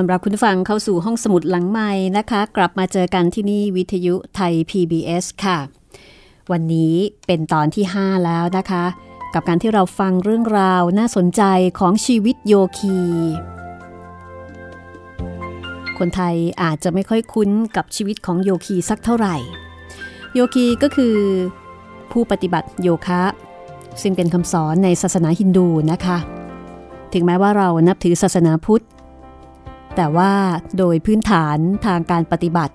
อนรับคุณฟังเข้าสู่ห้องสมุดหลังใหม่นะคะ กลับมาเจอกันที่นี่วิทยุไทย PBS ค่ะ วันนี้เป็นตอนที่ 5 แล้วนะคะ กับการที่เราฟังเรื่องราวน่าสนใจของชีวิตโยคี คนไทยอาจจะไม่ค่อยคุ้นกับชีวิตของโยคีสักเท่าไหร่ โยคีก็คือ ผู้ปฏิบัติโยคะ ซึ่งเป็นคำสอนในศาสนาฮินดูนะคะ ถึงแม้ว่าเรานับถือศาสนาพุทธ แต่ว่าโดยพื้นฐานทางการปฏิบัติ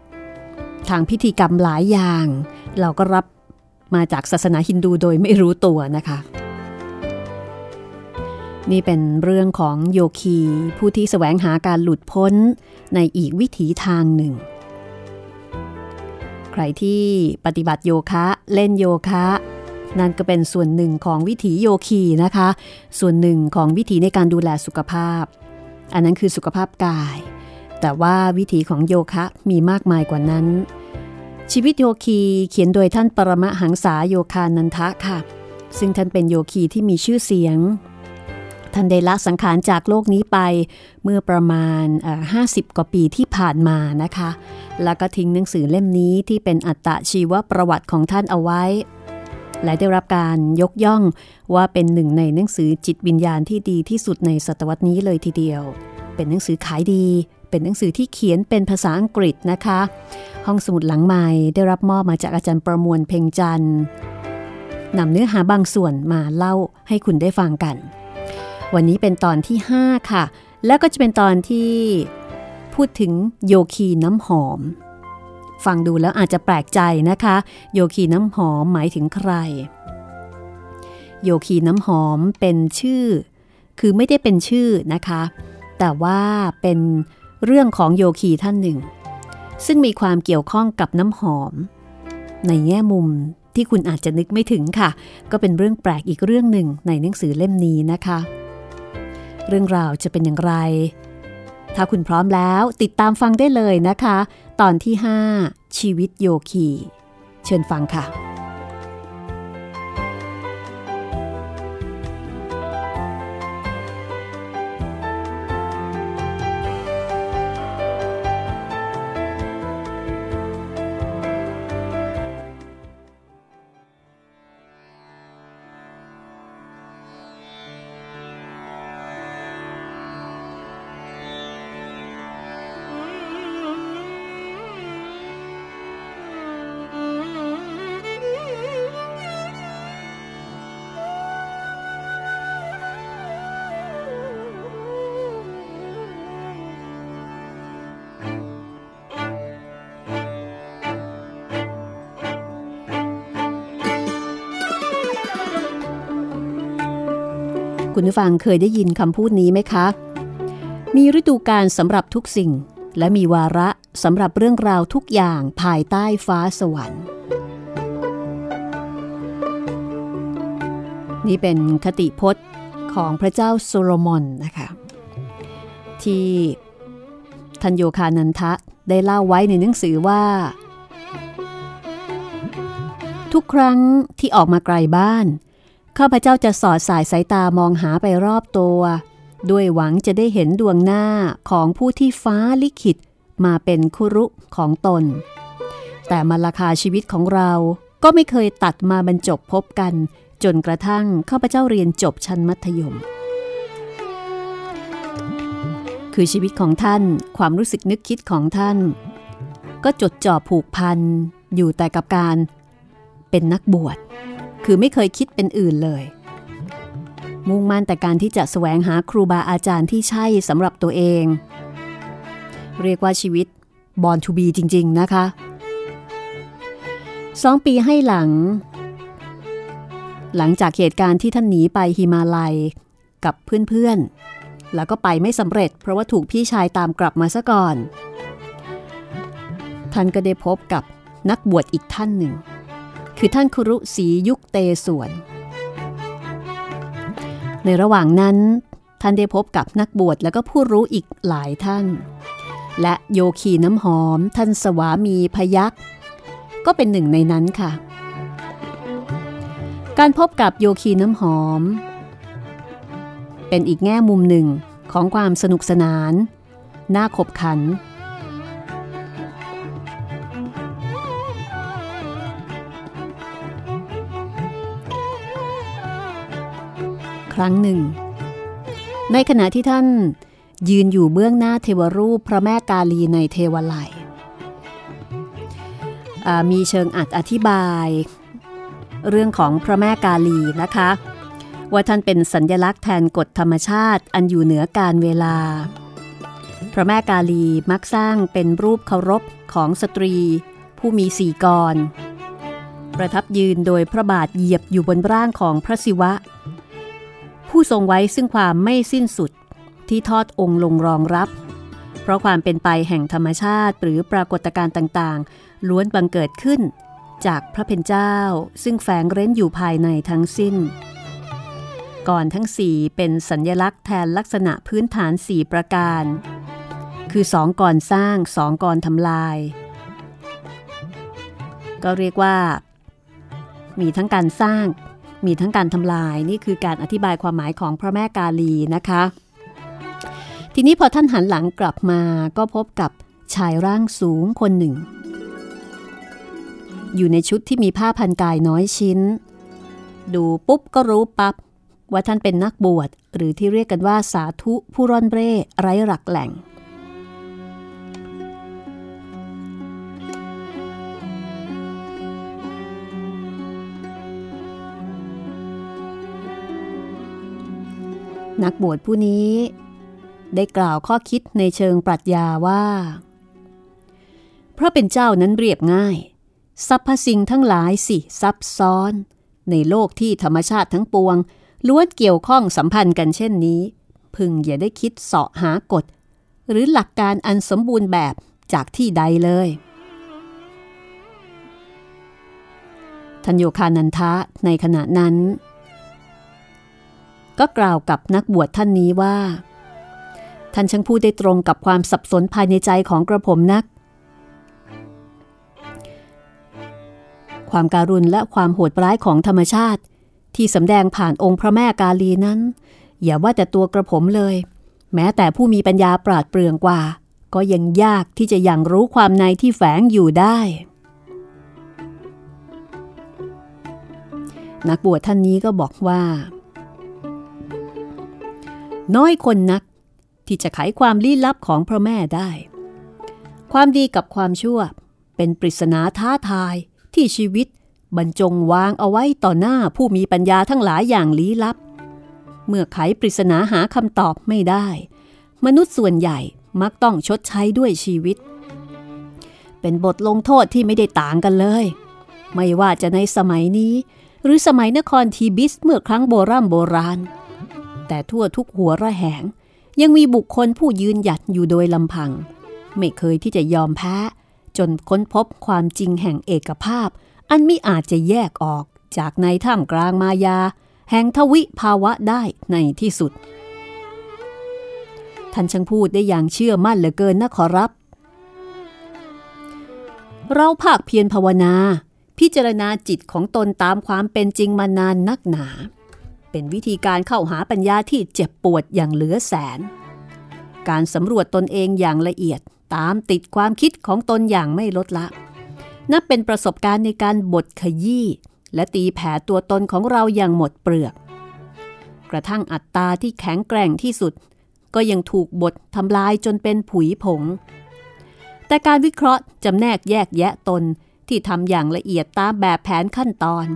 ทางพิธีกรรมหลายอย่าง เราก็รับมาจากศาสนาฮินดูโดยไม่รู้ตัวนะคะ นี่เป็นเรื่องของโยคีผู้ที่แสวงหาการหลุดพ้นในอีกวิถีทางหนึ่ง ใครที่ปฏิบัติโยคะเล่นโยคะนั่นก็เป็นส่วนหนึ่งของวิถีโยคีนะคะ ส่วนหนึ่งของวิถีในการดูแลสุขภาพ อันนั้นคือสุขภาพกาย แต่ว่าวิถีของโยคะมีมากมายกว่านั้น ชีวิตโยคีเขียนโดยท่านปรมหังษาโยคานันทะค่ะ ซึ่งท่านเป็นโยคีที่มีชื่อเสียง ท่านได้ละสังขารจากโลกนี้ไปเมื่อประมาณ 50 กว่าปีที่ผ่านมานะคะ แล้วก็ทิ้งหนังสือเล่มนี้ที่เป็นอัตตะชีวประวัติของท่านเอาไว้ และได้รับการยกย่องว่าเป็นหนึ่งในหนังสือจิตวิญญาณที่ดีที่สุดในศตวรรษนี้เลยทีเดียว เป็นหนังสือขายดี เป็นหนังสือที่เขียนเป็นภาษาอังกฤษนะคะ ห้องสมุดหลังใหม่ได้รับมอบมาจากอาจารย์ประมวลเพ่งจันทร์นำเนื้อหาบางส่วนมาเล่าให้คุณได้ฟังกัน วันนี้เป็นตอนที่ 5 ค่ะ แล้วก็จะเป็นตอนที่พูดถึงโยคีน้ำหอม ฟังดูแล้วอาจจะแปลกใจนะคะ โยคีน้ำหอมหมายถึงใคร โยคีน้ำหอมเป็นชื่อ คือไม่ได้เป็นชื่อนะคะ แต่ว่าเป็นเรื่องของโยคีท่านหนึ่ง ซึ่งมีความเกี่ยวข้องกับน้ำหอม ในแง่มุมที่คุณอาจจะนึกไม่ถึงค่ะ ก็เป็นเรื่องแปลกอีกเรื่องหนึ่งในหนังสือเล่มนี้นะคะ เรื่องราวจะเป็นอย่างไร ถ้าคุณพร้อมแล้วติดตามฟังได้เลยนะคะ ตอนที่ 5 ชีวิตโยคี เชิญฟังค่ะ คุณผู้ฟังเคยได้ยินคำพูดนี้ไหมคะ มีฤดูกาลสำหรับทุกสิ่ง และมีวาระสำหรับเรื่องราวทุกอย่างภายใต้ฟ้าสวรรค์ นี่เป็นคติพจน์ของพระเจ้าโซโลมอนนะคะ ที่ทันโยคานันทะได้เล่าไว้ในหนังสือว่า ทุกครั้งที่ออกมาไกลบ้าน ข้าพเจ้าจะสอดสายสายตามองหาไปรอบตัว ด้วยหวังจะได้เห็นดวงหน้าของผู้ที่ฟ้าลิขิตมาเป็นคุรุของตน แต่มาราคาชีวิตของเราก็ไม่เคยตัดมาบรรจบพบกัน จนกระทั่งข้าพเจ้าเรียนจบชั้นมัธยม คือชีวิตของท่านความรู้สึกนึกคิดของท่าน ก็จดจ่อผูกพันอยู่แต่กับการเป็นนักบวช คือไม่เคยคิดเป็นอื่นเลย มุ่งมั่นแต่การที่จะแสวงหาครูบาอาจารย์ที่ใช่สำหรับตัวเอง เรียกว่าชีวิตบอลทูบีจริง ๆ นะคะสองปีให้หลัง หลังจากเหตุการณ์ที่ท่านหนีไปฮิมาลัยกับเพื่อนๆ แล้วก็ไปไม่สำเร็จ เพราะว่าถูกพี่ชายตามกลับมาซะก่อน ท่านก็ได้พบกับนักบวชอีกท่านหนึ่ง คือท่านครุศรียุคเตสวน ในระหว่างนั้นท่านได้พบกับนักบวชแล้วก็ผู้รู้อีกหลายท่าน และโยคีน้ำหอม ท่านสวามีพยักษ์ก็เป็นหนึ่งในนั้นค่ะ การพบกับโยคีน้ำหอม เป็นอีกแง่มุมหนึ่งของความสนุกสนาน น่าขบขัน ครั้งหนึ่ง ในขณะที่ท่านยืนอยู่เบื้องหน้าเทวรูปพระแม่กาลีในเทวไลยมีเชิงอัดอธิบาย เรื่องของพระแม่กาลีนะคะ ว่าท่านเป็นสัญญลักษณ์แทนกฎธรรมชาติอันอยู่เหนือการเวลา พระแม่กาลีมักสร้างเป็นรูปเคารพของสตรี ผู้มีสี่กร ประทับยืนโดยพระบาทเหยียบอยู่บนร่างของพระศิวะ ผู้ทรงไว้ซึ่งความไม่สิ้นสุดที่ทอดองค์ลงรองรับ เพราะความเป็นไปแห่งธรรมชาติหรือปรากฏการณ์ต่างๆ ล้วนบังเกิดขึ้น จากพระเพนเจ้าซึ่งแฝงเร้นอยู่ภายในทั้งสิ้น ก่อนทั้งสี่เป็นสัญญลักษณ์แทนลักษณะพื้นฐานสี่ประการ คือสองก่อนสร้างสองก่อนทำลาย ก็เรียกว่า มีทั้งการสร้าง มีทั้งการทำลายนี่คือการอธิบายความหมายของพระแม่กาลีนะคะ ทีนี้พอท่านหันหลังกลับมาก็พบกับชายร่างสูงคนหนึ่ง อยู่ในชุดที่มีผ้าพันกายน้อยชิ้น ดูปุ๊บก็รู้ปับ๊บว่าท่านเป็นนักบวชหรือที่เรียกกันว่าสาธุผู้ร่อนเร่ไร้หลักแหล่ง นักบวชผู้นี้ ได้กล่าวข้อคิดในเชิงปรัชญาว่าเพราะเป็นเจ้านั้นเรียบง่าย สรรพสิ่งทั้งหลายสิซับซ้อน ในโลกที่ธรรมชาติทั้งปวงล้วนเกี่ยวข้องสัมพันธ์กันเช่นนี้ พึงอย่าได้คิดเสาะหากฎ หรือหลักการอันสมบูรณ์แบบจากที่ใดเลยทันโยคานันทะในขณะนั้น ก็กล่าวกับนักบวชท่านนี้ว่า ท่านช่างพูดได้ตรงกับความสับสนภายในใจของกระผมนัก ความการุณและความโหดร้ายของธรรมชาติ ที่สำแดงผ่านองค์พระแม่กาลีนั้น อย่าว่าแต่ตัวกระผมเลย แม้แต่ผู้มีปัญญาปราดเปรื่องกว่า ก็ยังยากที่จะยังรู้ความในที่แฝงอยู่ได้นักบวชท่านนี้ก็บอกว่า น้อยคนนัก ที่จะไขความลี้ลับของพระแม่ได้ ความดีกับความชั่ว เป็นปริศนาท้าทายที่ชีวิตบรรจงวางเอาไว้ต่อหน้าผู้มีปัญญาทั้งหลายอย่างลี้ลับ เมื่อไขปริศนาหาคำตอบไม่ได้ มนุษย์ส่วนใหญ่มักต้องชดใช้ด้วยชีวิต เป็นบทลงโทษที่ไม่ได้ต่างกันเลย ไม่ว่าจะในสมัยนี้ หรือสมัยนครทีบิสเมื่อครั้งโบราณโบราณ แต่ทั่วทุกหัวระแหง ยังมีบุคคลผู้ยืนหยัดอยู่โดยลำพัง ไม่เคยที่จะยอมแพ้ จนค้นพบความจริงแห่งเอกภาพ อันมิอาจจะแยกออกจากในท่ามกลางมายา แห่งทวิภาวะได้ในที่สุด ท่านช่างพูดได้อย่างเชื่อมั่นเหลือเกินนะขอรับ เราภาคเพียรภาวนา พิจารณาจิตของตนตามความเป็นจริงมานานนักหนา เป็นวิธีการเข้าหาปัญญาที่เจ็บปวดอย่างเหลือแสน การสำรวจตนเองอย่างละเอียดตามติดความคิดของตนอย่างไม่ลดละ นับเป็นประสบการณ์ในการบดขยี้และตีแผ่ตัวตนของเราอย่างหมดเปลือก กระทั่งอัตตาที่แข็งแกร่งที่สุด ก็ยังถูกบดทำลายจนเป็นผุยผง แต่การวิเคราะห์จำแนกแยกแยะตนที่ทำอย่างละเอียดตามแบบแผนขั้นตอน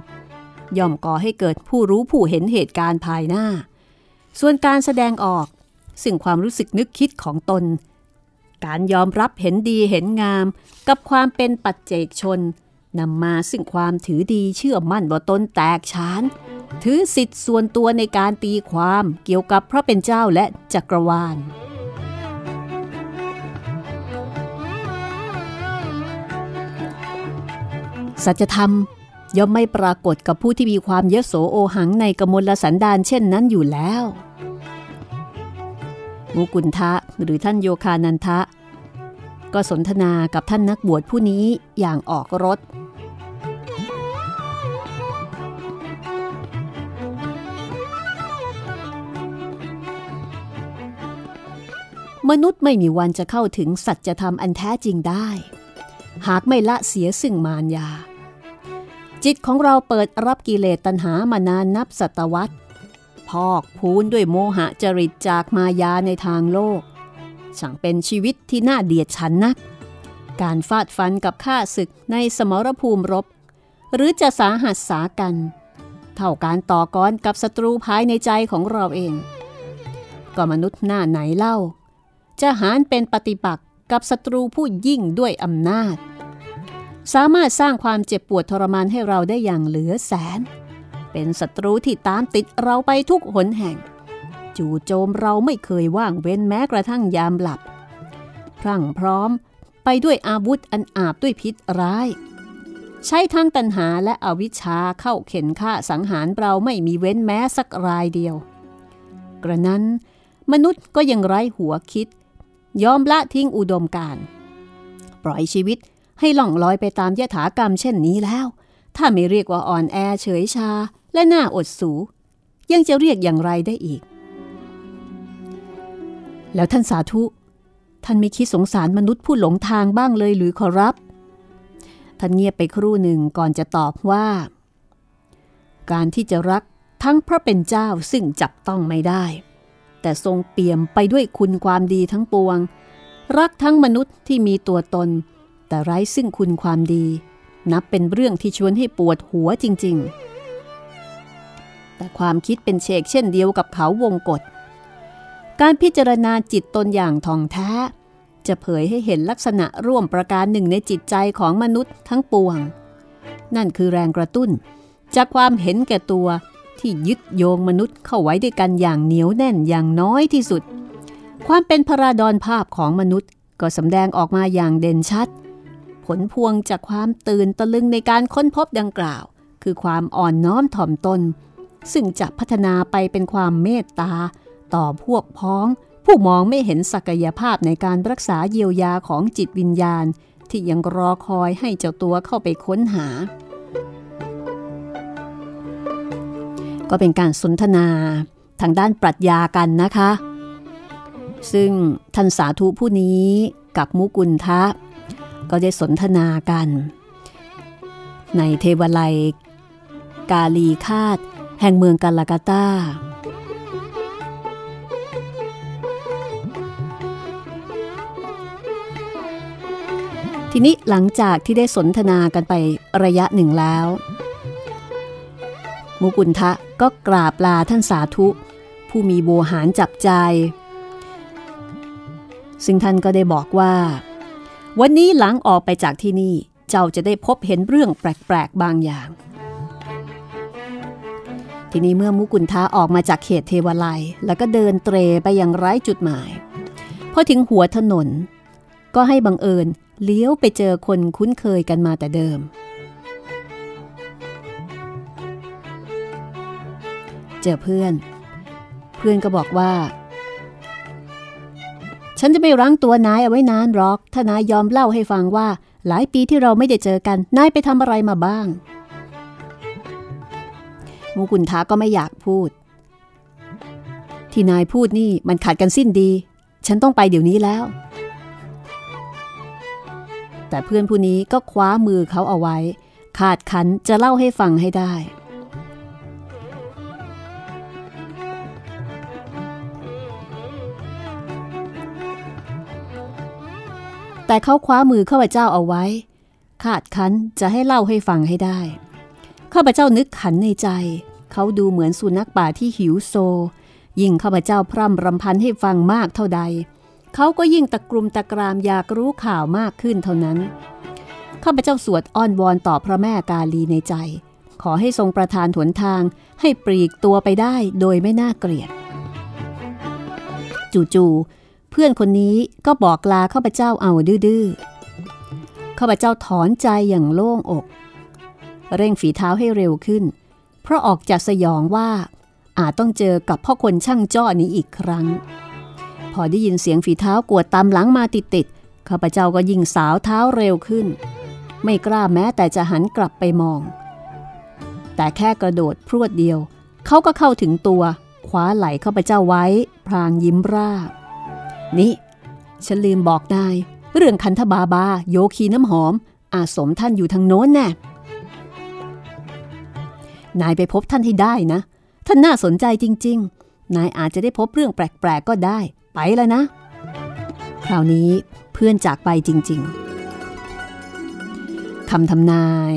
ย่อมก่อให้เกิดผู้รู้ผู้เห็นเหตุการณ์ภายหน้า ส่วนการแสดงออก ซึ่งความรู้สึกนึกคิดของตน การยอมรับเห็นดีเห็นงาม กับความเป็นปัจเจกชนนำมาซึ่งความถือดีเชื่อมั่นว่าตนแตกฉาน ถือสิทธิ์ส่วนตัวในการตีความเกี่ยวกับพระเป็นเจ้าและจักรวาลสัจธรรม ย่อมไม่ปรากฏกับผู้ที่มีความเยโสโอหังในกมลสันดานเช่นนั้นอยู่แล้วมุกุลทะหรือท่านโยคานันทะ ก็สนทนากับท่านนักบวชผู้นี้อย่างออกรถ มนุษย์ไม่มีวันจะเข้าถึงสัจธรรมอันแท้จริงได้ หากไม่ละเสียซึ่งมารยา จิตของเราเปิดรับกิเลสตัณหามานานนับศตวรรษ พอกพูนด้วยโมหะจริตจากมายาในทางโลก ช่างเป็นชีวิตที่น่าเดียดฉันนัก การฟาดฟันกับข้าศึกในสมรภูมิรบ หรือจะสาหัสสากัน เท่าการต่อกรกับศัตรูภายในใจของเราเอง ก็มนุษย์หน้าไหนเล่า จะหารเป็นปฏิปักษ์กับศัตรูผู้ยิ่งด้วยอำนาจ สามารถสร้างความเจ็บปวดทรมานให้เราได้อย่างเหลือแสน เป็นศัตรูที่ตามติดเราไปทุกหนแห่ง จู่โจมเราไม่เคยว่างเว้นแม้กระทั่งยามหลับ พรั่งพร้อมไปด้วยอาวุธอันอาบด้วยพิษร้าย ใช้ทั้งตันหาและอวิชชาเข้าเข็นฆ่าสังหารเราไม่มีเว้นแม้สักรายเดียว กระนั้น มนุษย์ก็ยังไร้หัวคิด ยอมละทิ้งอุดมการ ปล่อยชีวิต ให้ล่องลอยไปตามยถากรรมเช่นนี้แล้ว ถ้าไม่เรียกว่าอ่อนแอเฉยชาและน่าอดสู ยังจะเรียกอย่างไรได้อีก แล้วท่านสาธุ ท่านไม่คิดสงสารมนุษย์ผู้หลงทางบ้างเลยหรือขอรับ ท่านเงียบไปครู่หนึ่งก่อนจะตอบว่า การที่จะรักทั้งพระเป็นเจ้าซึ่งจับต้องไม่ได้ แต่ทรงเปี่ยมไปด้วยคุณความดีทั้งปวง รักทั้งมนุษย์ที่มีตัวตน แต่ไร้ซึ่งคุณความดี นับเป็นเรื่องที่ชวนให้ปวดหัวจริง ๆ แต่ความคิดเป็นเชกเช่นเดียวกับเขาวงกฏการพิจารณาจิตตนอย่างทองแท้ จะเผยให้เห็นลักษณะร่วมประการหนึ่งในจิตใจของมนุษย์ทั้งปวง นั่นคือแรงกระตุ้น จากความเห็นแก่ตัวที่ยึดโยงมนุษย์เข้าไว้ด้วยกันอย่างเหนียวแน่นอย่างน้อยที่สุด ความเป็นพราดอนภาพของมนุษย์ก็สำแดงออกมาอย่างเด่นชัด ผลพวงจากความตื่นตะลึงในการค้นพบดังกล่าว คือความอ่อนน้อมถ่อมตน ซึ่งจะพัฒนาไปเป็นความเมตตา ต่อพวกพ้อง ผู้มองไม่เห็นศักยภาพในการรักษาเยียวยาของจิตวิญญาณ ที่ยังรอคอยให้เจ้าตัวเข้าไปค้นหา ก็เป็นการสนทนาทางด้านปรัชญากันนะคะ ซึ่งท่านสาธุผู้นี้กับมุกุลทะ ก็ได้สนทนากัน ในเทวไลกาลีคาดแห่งเมืองกาลากาตาทีนี้หลังจากที่ได้สนทนากันไประยะหนึ่งแล้ว มุกุลทะก็กราบลาท่านสาธุ ผู้มีโวหารจับใจ ซึ่งท่านก็ได้บอกว่า วันนี้หลังออกไปจากที่นี่ เจ้าจะได้พบเห็นเรื่องแปลกๆบางอย่าง ทีนี้เมื่อมุกุลทะออกมาจากเขตเทวไลยแล้วก็เดินเตรไปอยังไร้จุดหมาย พอถึงหัวถนน ก็ให้บังเอิญเลี้ยวไปเจอคนคุ้นเคยกันมาแต่เดิม เจอเพื่อน เพื่อนก็บอกว่า ฉันจะไม่รั้งตัวนายเอาไว้นานหรอก ถ้านายยอมเล่าให้ฟังว่า หลายปีที่เราไม่ได้เจอกัน นายไปทำอะไรมาบ้างมูกุนทาก็ไม่อยากพูด ที่นายพูดนี่มันขาดกันสิ้นดี ฉันต้องไปเดี๋ยวนี้แล้ว แต่เพื่อนผู้นี้ก็คว้ามือเขาเอาไว้ ขาดขันจะเล่าให้ฟังให้ได้ แต่เขาคว้ามือข้าพเจ้าเอาไว้ขาดขันจะให้เล่าให้ฟังให้ได้ ข้าพเจ้านึกขันในใจ เขาดูเหมือนสุนัขป่าที่หิวโซ ยิ่งข้าพเจ้าพร่ำรำพันให้ฟังมากเท่าใด เขาก็ยิ่งตะกรุมตะกรามอยากรู้ข่าวมากขึ้นเท่านั้น ข้าพเจ้าสวดอ้อนวอนต่อพระแม่กาลีในใจ ขอให้ทรงประทานหนทางให้ปลีกตัวไปได้โดยไม่น่าเกลียด จู่ๆ เพื่อนคนนี้ก็บอกลาข้าพเจ้าเอาดื้อๆข้าพเจ้าถอนใจอย่างโล่งอก เร่งฝีเท้าให้เร็วขึ้น เพราะออกจากสยองว่าอาจต้องเจอกับพ่อคนช่างจ้อนี้อีกครั้ง พอได้ยินเสียงฝีเท้ากวดตามหลังมาติดๆข้าพเจ้าก็ยิ่งสาวเท้าเร็วขึ้น ไม่กล้าแม้แต่จะหันกลับไปมอง แต่แค่กระโดดพรวดเดียว เขาก็เข้าถึงตัวคว้าไหล่ข้าพเจ้าไว้ พรางยิ้มราบ นี่ฉันลืมบอกนาย เรื่องคันธบาบา โยคีน้ำหอม อาสมท่านอยู่ทางโน้นแน่นายไปพบท่านให้ได้นะ ท่านน่าสนใจจริง ๆ นายอาจจะได้พบเรื่องแปลก ๆ ก็ได้ ไปแล้วนะ คราวนี้เพื่อนจากไปจริง ๆคำทำนาย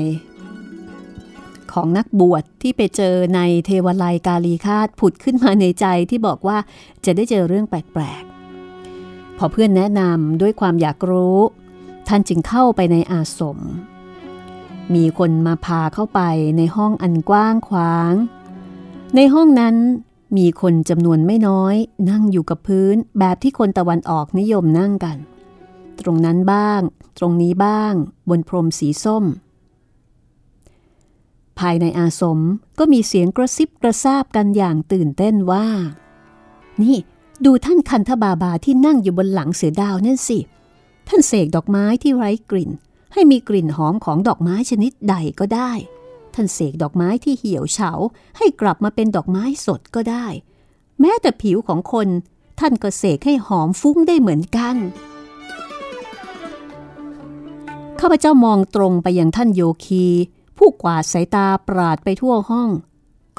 ของนักบวชที่ไปเจอในเทวไลกาลีคาตผุดขึ้นมาในใจที่บอกว่าจะได้เจอเรื่องแปลก พอเพื่อนแนะนำด้วยความอยากรู้ ท่านจึงเข้าไปในอาสม มีคนมาพาเข้าไปในห้องอันกว้างขวาง ในห้องนั้นมีคนจำนวนไม่น้อย นั่งอยู่กับพื้นแบบที่คนตะวันออกนิยมนั่งกัน ตรงนั้นบ้าง ตรงนี้บ้าง บนพรมสีส้ม ภายในอาสมก็มีเสียงกระซิบกระซาบกันอย่างตื่นเต้นว่า นี่ ดูท่านคันธบาบาที่นั่งอยู่บนหลังเสือดาวนั่นสิ ท่านเสกดอกไม้ที่ไร้กลิ่น ให้มีกลิ่นหอมของดอกไม้ชนิดใดก็ได้ ท่านเสกดอกไม้ที่เหี่ยวเฉา ให้กลับมาเป็นดอกไม้สดก็ได้ แม้แต่ผิวของคน ท่านก็เสกให้หอมฟุ้งได้เหมือนกัน ข้าพเจ้ามองตรงไปยังท่านโยคี ผู้กวาดสายตาปราดไปทั่วห้อง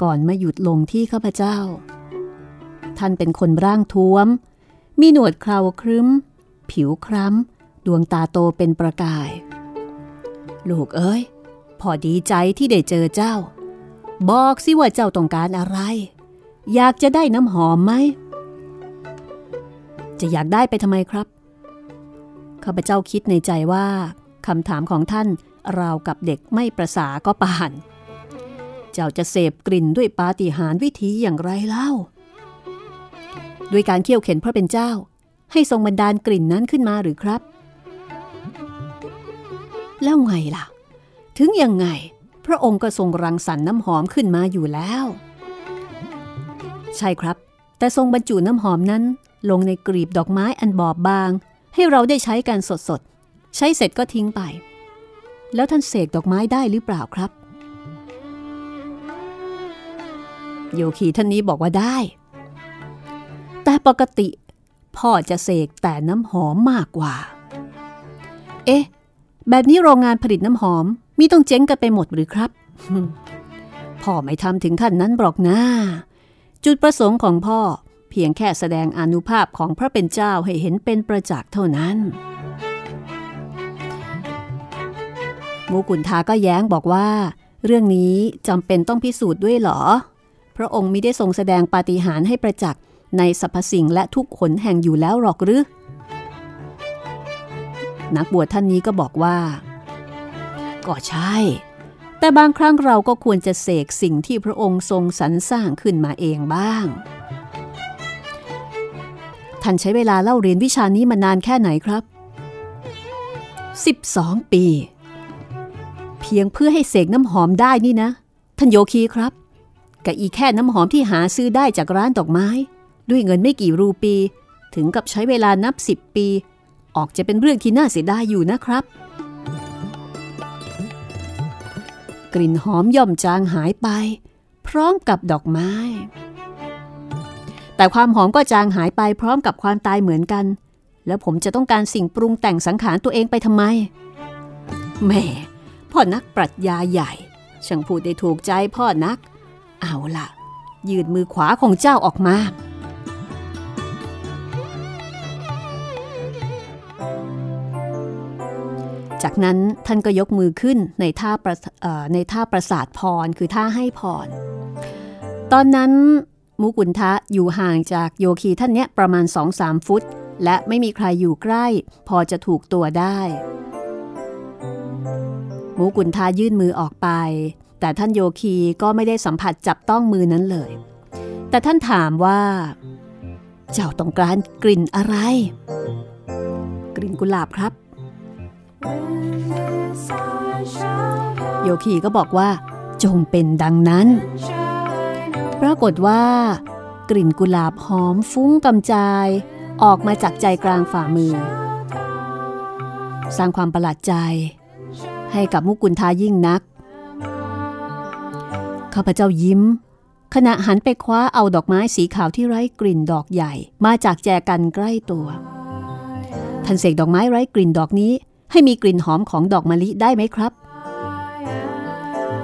ก่อนมาหยุดลงที่ข้าพเจ้า ท่านเป็นคนร่างท้วม มีหนวดเคราครึ้ม ผิวคล้ำ ดวงตาโตเป็นประกาย ลูกเอ้ย พอดีใจที่ได้เจอเจ้า บอกสิว่าเจ้าต้องการอะไร อยากจะได้น้ำหอมไหม จะอยากได้ไปทำไมครับ ข้าพเจ้าคิดในใจว่าคำถามของท่านราวกับเด็กไม่ประสาก็ปาน เจ้าจะเสพกลิ่นด้วยปาฏิหาริย์วิธีอย่างไรเล่า ด้วยการเคี่ยวเข็นพระเป็นเจ้า ให้ทรงบันดาลกลิ่นนั้นขึ้นมาหรือครับ แล้วไงล่ะ ถึงยังไง พระองค์ก็ทรงรังสรรค์น้ำหอมขึ้นมาอยู่แล้ว ใช่ครับ แต่ทรงบรรจุน้ำหอมนั้น ลงในกลีบดอกไม้อันบอบบาง ให้เราได้ใช้กันสดๆ ใช้เสร็จก็ทิ้งไป แล้วท่านเสกดอกไม้ได้หรือเปล่าครับโยคีท่านนี้บอกว่าได้ แต่ปกติ พ่อจะเสกแต่น้ำหอมมากกว่า เอ๊ะ แบบนี้โรงงานผลิตน้ำหอมมีต้องเจ๊งกันไปหมดหรือครับ พ่อไม่ทำถึงขั้นนั้นหรอกนะจุดประสงค์ของพ่อเพียงแค่แสดงอนุภาพของพระเป็นเจ้าให้เห็นเป็นประจักษ์เท่านั้นมูกุนทาก็แย้งบอกว่า เรื่องนี้จำเป็นต้องพิสูจน์ด้วยเหรอ พระองค์มิได้ทรงแสดงปาฏิหาริย์ให้ประจักษ์ ในสรรพสิ่งและทุกขนแห่งอยู่แล้วหรอกหรือ นักบวชท่านนี้ก็บอกว่า ก็ใช่ แต่บางครั้งเราก็ควรจะเสกสิ่งที่พระองค์ทรงสรรสร้างขึ้นมาเองบ้าง ท่านใช้เวลาเล่าเรียนวิชานี้มานานแค่ไหนครับ 12 ปี เพียงเพื่อให้เสกน้ำหอมได้นี่นะ ท่านโยคีครับกับอีแค่น้ำหอมที่หาซื้อได้จากร้านดอกไม้ ด้วยเงินไม่กี่รูปี ถึงกับใช้เวลานับ10ปี ออกจะเป็นเรื่องที่น่าเสียดายอยู่นะครับ กลิ่นหอมย่อมจางหายไป พร้อมกับดอกไม้ แต่ความหอมก็จางหายไปพร้อมกับความตายเหมือนกัน แล้วผมจะต้องการสิ่งปรุงแต่งสังขารตัวเองไปทำไมแหม่พ่อนักปรัชญาใหญ่ช่างพูดได้ถูกใจพ่อนัก เอาล่ะ ยืดมือขวาของเจ้าออกมา จากนั้นท่านก็ยกมือขึ้นในท่าประในท่าประสาทพรคือท่าให้พร ตอนนั้นมุกุนทะอยู่ห่างจากโยคีท่านเนี้ยประมาณ2-3ฟุต และไม่มีใครอยู่ใกล้ พอจะถูกตัวได้ มุกุนทายื่นมือออกไป แต่ท่านโยคีก็ไม่ได้สัมผัสจับต้องมือนั้นเลย แต่ท่านถามว่า เจ้าต้องการกลิ่นอะไร กลิ่นกุหลาบครับ โยคีก็บอกว่า จงเป็นดังนั้น ปรากฏว่า กลิ่นกุหลาบหอมฟุ้งกำจายออกมาจากใจกลางฝ่ามือ สร้างความประหลาดใจ ให้กับมุกุลทายิ่งนัก ข้าพเจ้ายิ้ม ขณะหันไปคว้าเอาดอกไม้สีขาวที่ไร้กลิ่นดอกใหญ่ มาจากแจกันใกล้ตัวท่านเสกดอกไม้ไร้กลิ่นดอกนี้ ให้มีกลิ่นหอมของดอกมะลิได้ไหมครับ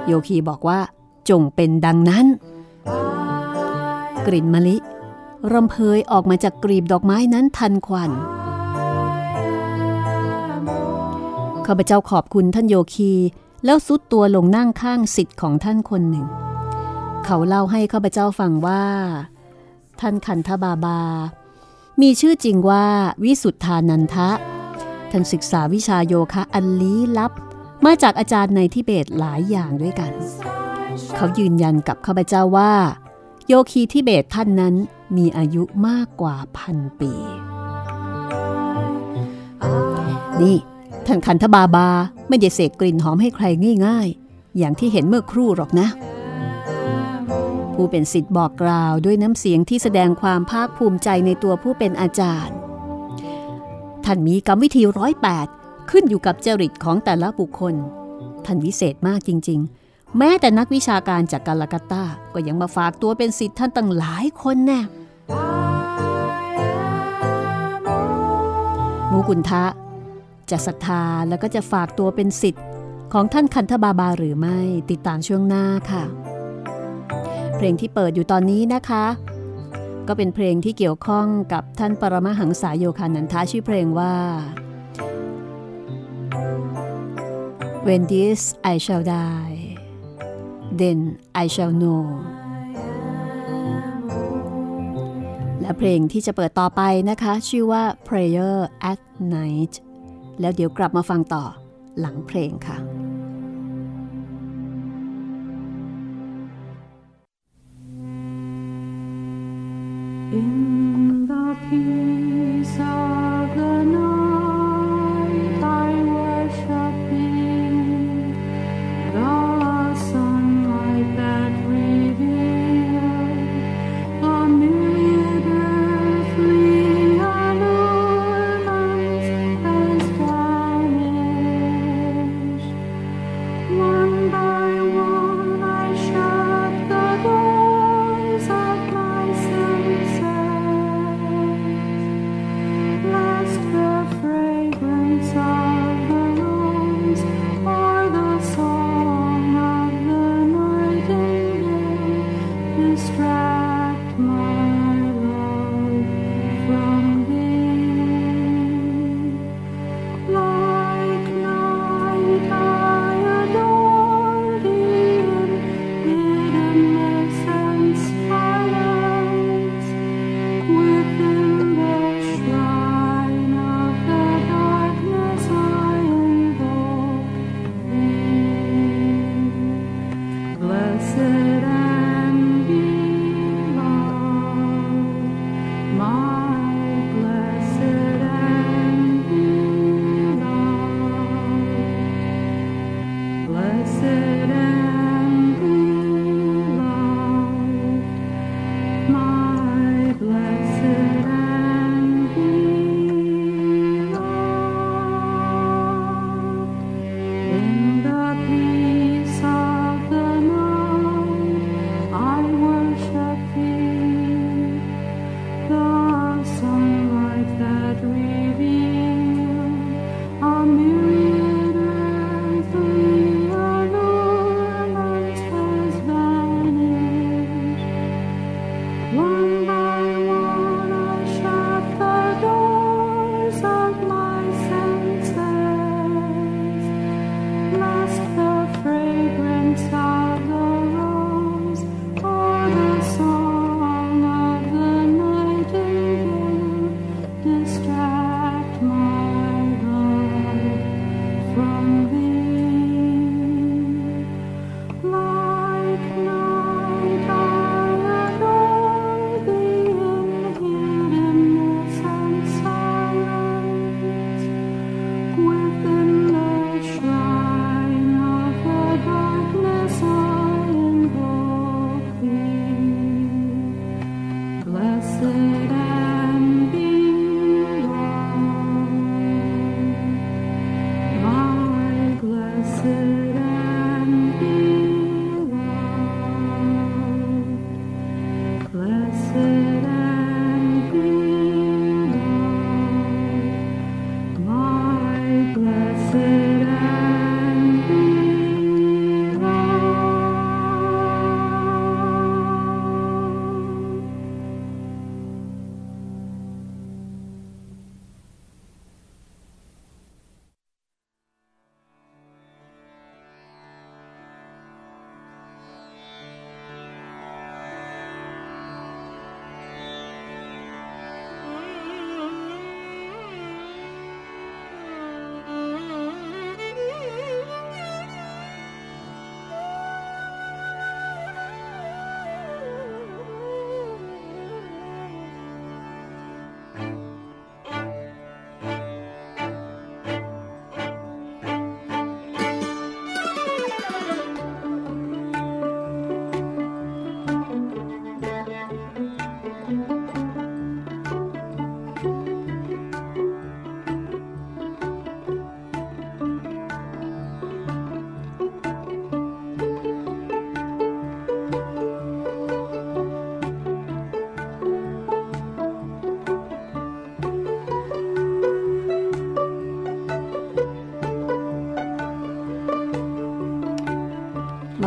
โยคีบอกว่า จงเป็นดังนั้น กลิ่นมะลิรำเพยออกมาจากกลีบดอกไม้นั้นทันควันข้าพเจ้าขอบคุณท่านโยคี แล้วซุดตัวลงนั่งข้างสิทธิ์ของท่านคนหนึ่ง เขาเล่าให้ข้าพเจ้าฟังว่า ท่านคันธบาบา มีชื่อจริงว่าวิสุทธานันทะ ท่านศึกษาวิชาโยคะอันลี้ลับ มาจากอาจารย์ในทิเบตหลายอย่างด้วยกัน เขายืนยันกับข้าพเจ้าว่า โยคีทิเบตท่านนั้นมีอายุมากกว่าพันปี นี่ท่านคันธบาบาไม่ได้เสกกลิ่นหอมให้ใครง่ายๆ อย่างที่เห็นเมื่อครู่หรอกนะ ผู้เป็นสิทธิ์บอกกล่าวด้วยน้ำเสียงที่แสดงความภาคภูมิใจในตัวผู้เป็นอาจารย์ ท่านมีกรรมวิธีร้อยแปดขึ้นอยู่กับจริตของแต่ละบุคคล ท่านวิเศษมากจริง ๆ แม้แต่นักวิชาการจากกาลกัตตาก็ยังมาฝากตัวเป็นสิทธิ์ท่านตั้งหลายคนแน่มูกุนทะ จะศรัทธาแล้วก็จะฝากตัวเป็นสิทธิ์ของท่านคันธบาบาหรือไม่ติดตามช่วงหน้าค่ะ เพลงที่เปิดอยู่ตอนนี้นะคะ ก็เป็นเพลงที่เกี่ยวข้องกับท่านปรมหังสายโยคานันทาชื่อเพลงว่า When this I shall die then I shall know และเพลงที่จะเปิดต่อไปนะคะ ชื่อว่า Prayer at Night แล้วเดี๋ยวกลับมาฟังต่อหลังเพลงค่ะ In the peace of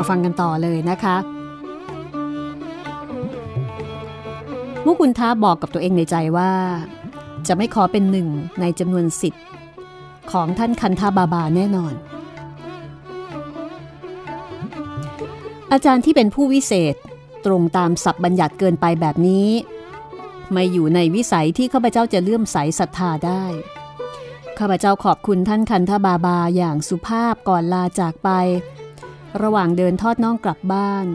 ฟังกันต่อเลยนะคะมุกุลท้าบอกกับตัวเองในใจว่า จะไม่ขอเป็นหนึ่งในจำนวนสิทธิ์ของท่านคันธาบาบาแน่นอน อาจารย์ที่เป็นผู้วิเศษตรงตามศัพท์บัญญัติเกินไปแบบนี้ ไม่อยู่ในวิสัยที่ข้าพเจ้าจะเลื่อมใสศรัทธาได้ข้าพเจ้าขอบคุณท่านคันธบาบาอย่างสุภาพก่อนลาจากไป ระหว่างเดินทอดน่องกลับบ้าน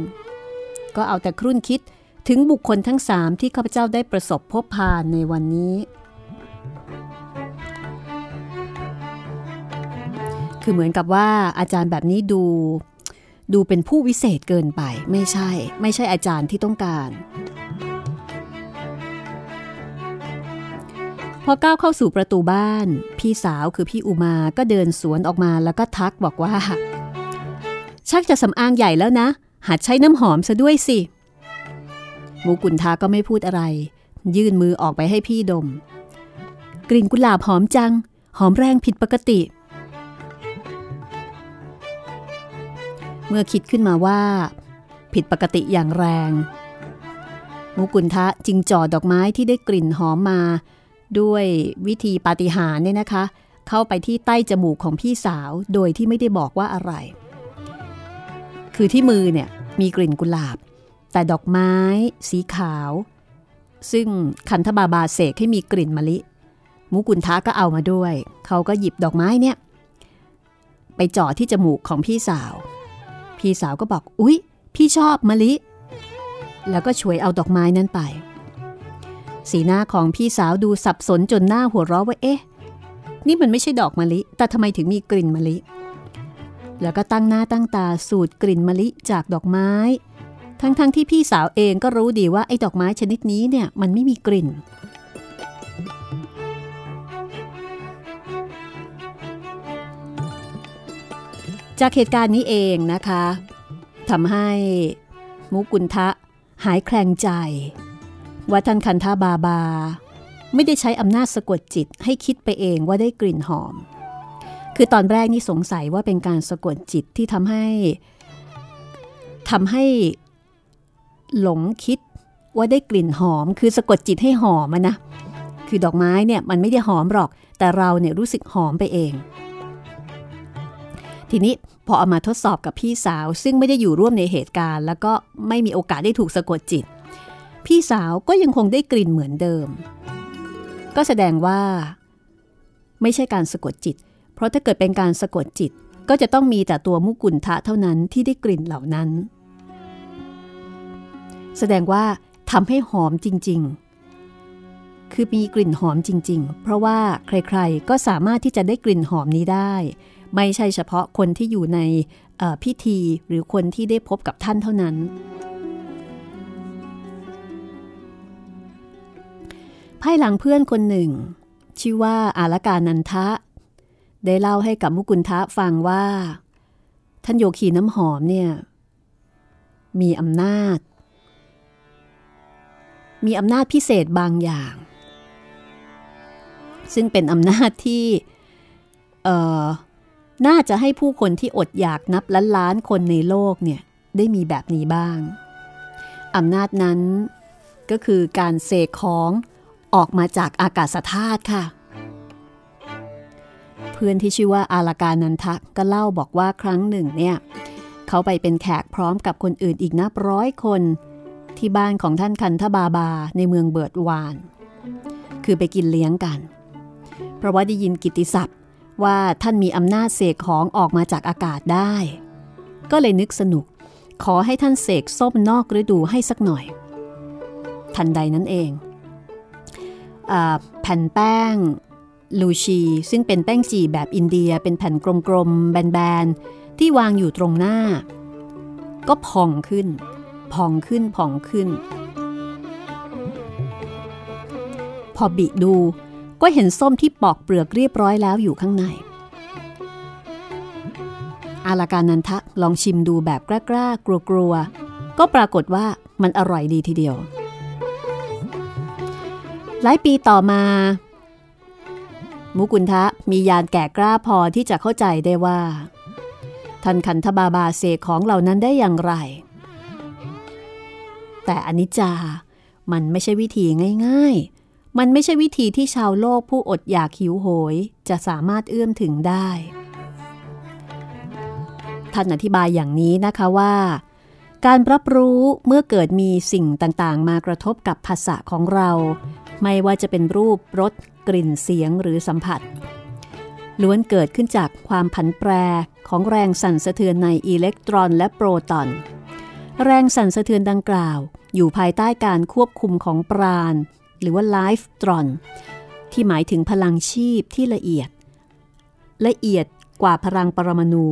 ก็เอาแต่ครุ่นคิดถึงบุคคลทั้งสามที่ข้าพเจ้าได้ประสบพบผ่านในวันนี้ คือเหมือนกับว่าอาจารย์แบบนี้ดู ดูเป็นผู้วิเศษเกินไป ไม่ใช่ ไม่ใช่อาจารย์ที่ต้องการ พอก้าวเข้าสู่ประตูบ้าน พี่สาวคือพี่อุมาก็เดินสวนออกมาแล้วก็ทักบอกว่า ชักจะสำอางใหญ่แล้วนะ หัดใช้น้ำหอมซะด้วยสิ มูกุนทาก็ไม่พูดอะไร ยื่นมือออกไปให้พี่ดม กลิ่นกุหลาบหอมจัง หอมแรงผิดปกติ เมื่อคิดขึ้นมาว่า ผิดปกติอย่างแรง มูกุนทะจึงจ่อดอกไม้ที่ได้กลิ่นหอมมา ด้วยวิธีปาฏิหาริย์เนี่ยนะคะ เข้าไปที่ใต้จมูกของพี่สาวโดยที่ไม่ได้บอกว่าอะไร คือที่มือเนี่ยมีกลิ่นกุหลาบ แต่ดอกไม้สีขาว ซึ่งคันธบาบาเสกให้มีกลิ่นมะลิ มุกุนทะก็เอามาด้วย เขาก็หยิบดอกไม้เนี่ย ไปจ่อที่จมูกของพี่สาว พี่สาวก็บอก อุ๊ย พี่ชอบมะลิ แล้วก็ช่วยเอาดอกไม้นั้นไป สีหน้าของพี่สาวดูสับสนจนหน้าหัวเราะว่าเอ๊ะ นี่มันไม่ใช่ดอกมะลิ แต่ทำไมถึงมีกลิ่นมะลิ แล้วก็ตั้งหน้าตั้งตาสูดกลิ่นมะลิจากดอกไม้ ทั้งๆทที่พี่สาวเองก็รู้ดีว่าไอ้ดอกไม้ชนิดนี้เนี่ยมันไม่มีกลิ่น จากเหตุการณ์นี้เองนะคะทำให้มุกุลทะหายแคลงใจ ว่าท่านคันธาบาบา ไม่ได้ใช้อำนาจสะกดจิตให้คิดไปเองว่าได้กลิ่นหอม คือตอนแรกนี่สงสัยว่าเป็นการสะกดจิตที่ทำให้ทำให้หลงคิดว่าได้กลิ่นหอม คือสะกดจิตให้หอมอะนะ คือดอกไม้เนี่ยมันไม่ได้หอมหรอก แต่เราเนี่ยรู้สึกหอมไปเอง ทีนี้พอเอามาทดสอบกับพี่สาว ซึ่งไม่ได้อยู่ร่วมในเหตุการณ์ แล้วก็ไม่มีโอกาสได้ถูกสะกดจิต พี่สาวก็ยังคงได้กลิ่นเหมือนเดิม ก็แสดงว่า ไม่ใช่การสะกดจิต ราะถ้าเกิดเป็นการสะกดจิตก็จะต้องมีแต่ตัวมุกุลทะเท่านั้นที่ได้กลิ่นเหล่านั้น แสดงว่าทำให้หอมจริง ๆ คือมีกลิ่นหอมจริง ๆ เพราะว่าใครๆ ก็สามารถที่จะได้กลิ่นหอมนี้ได้ ไม่ใช่เฉพาะคนที่อยู่ในพิธีหรือคนที่ได้พบกับท่านเท่านั้น ภายหลังเพื่อนคนหนึ่ง ชื่อว่าอาลการนันทะ ได้เล่าให้กับมุกุลทะฟังว่า ท่านโยคีน้ำหอมเนี่ย มีอำนาจ มีอำนาจพิเศษบางอย่าง ซึ่งเป็นอำนาจที่เออน่าจะให้ผู้คนที่อดอยากนับล้านล้านคนในโลกเนี่ย ได้มีแบบนี้บ้าง อำนาจนั้นก็คือการเสกของออกมาจากอากาศธาตุค่ะ เพื่อนที่ชื่อว่าอาลาการนันทะก็เล่าบอกว่าครั้งหนึ่งเนี่ยเขาไปเป็นแขกพร้อมกับคนอื่นอีกนับร้อยคน ที่บ้านของท่านคันธบาบาในเมืองเบิร์ดวาน คือไปกินเลี้ยงกัน เพราะว่าได้ยินกิติศัพท์ว่าท่านมีอำนาจเสกของออกมาจากอากาศได้ ก็เลยนึกสนุก ขอให้ท่านเสกส้มนอกฤดูให้สักหน่อย ทันใดนั้นเองอแผ่นแป้ง ลูชี ซึ่งเป็นแป้งจีแบบอินเดียเป็นแผ่นกลมๆ แบนๆ ที่วางอยู่ตรงหน้า ก็พองขึ้น พองขึ้นพองขึ้น พอบิดูก็เห็นส้มที่ปอกเปลือกเรียบร้อยแล้วอยู่ข้างใน อาลาการนันทะลองชิมดูแบบกล้าๆ กลัวๆ ก็ปรากฏว่ามันอร่อยดีทีเดียว หลายปีต่อมา มุกุลทะมียานแก่กล้าพอที่จะเข้าใจได้ว่า ท่านขันธบาบาเสกของเหล่านั้นได้อย่างไร แต่อนิจจา มันไม่ใช่วิธีง่ายๆ มันไม่ใช่วิธีที่ชาวโลกผู้อดอยากหิวโหย จะสามารถเอื้อมถึงได้ ท่านอธิบายอย่างนี้นะคะว่าการรับรู้เมื่อเกิดมีสิ่งต่างๆ มากระทบกับภาษะของเรา ไม่ว่าจะเป็นรูปรสกลิ่นเสียงหรือสัมผัส ล้วนเกิดขึ้นจากความผันแปรของแรงสั่นสะเทือนในอิเล็กตรอนและโปรตอน แรงสั่นสะเทือนดังกล่าว อยู่ภายใต้การควบคุมของปราณ หรือว่าไลฟ์ตรอน ที่หมายถึงพลังชีพที่ละเอียด ละเอียดกว่าพลังปรมาณู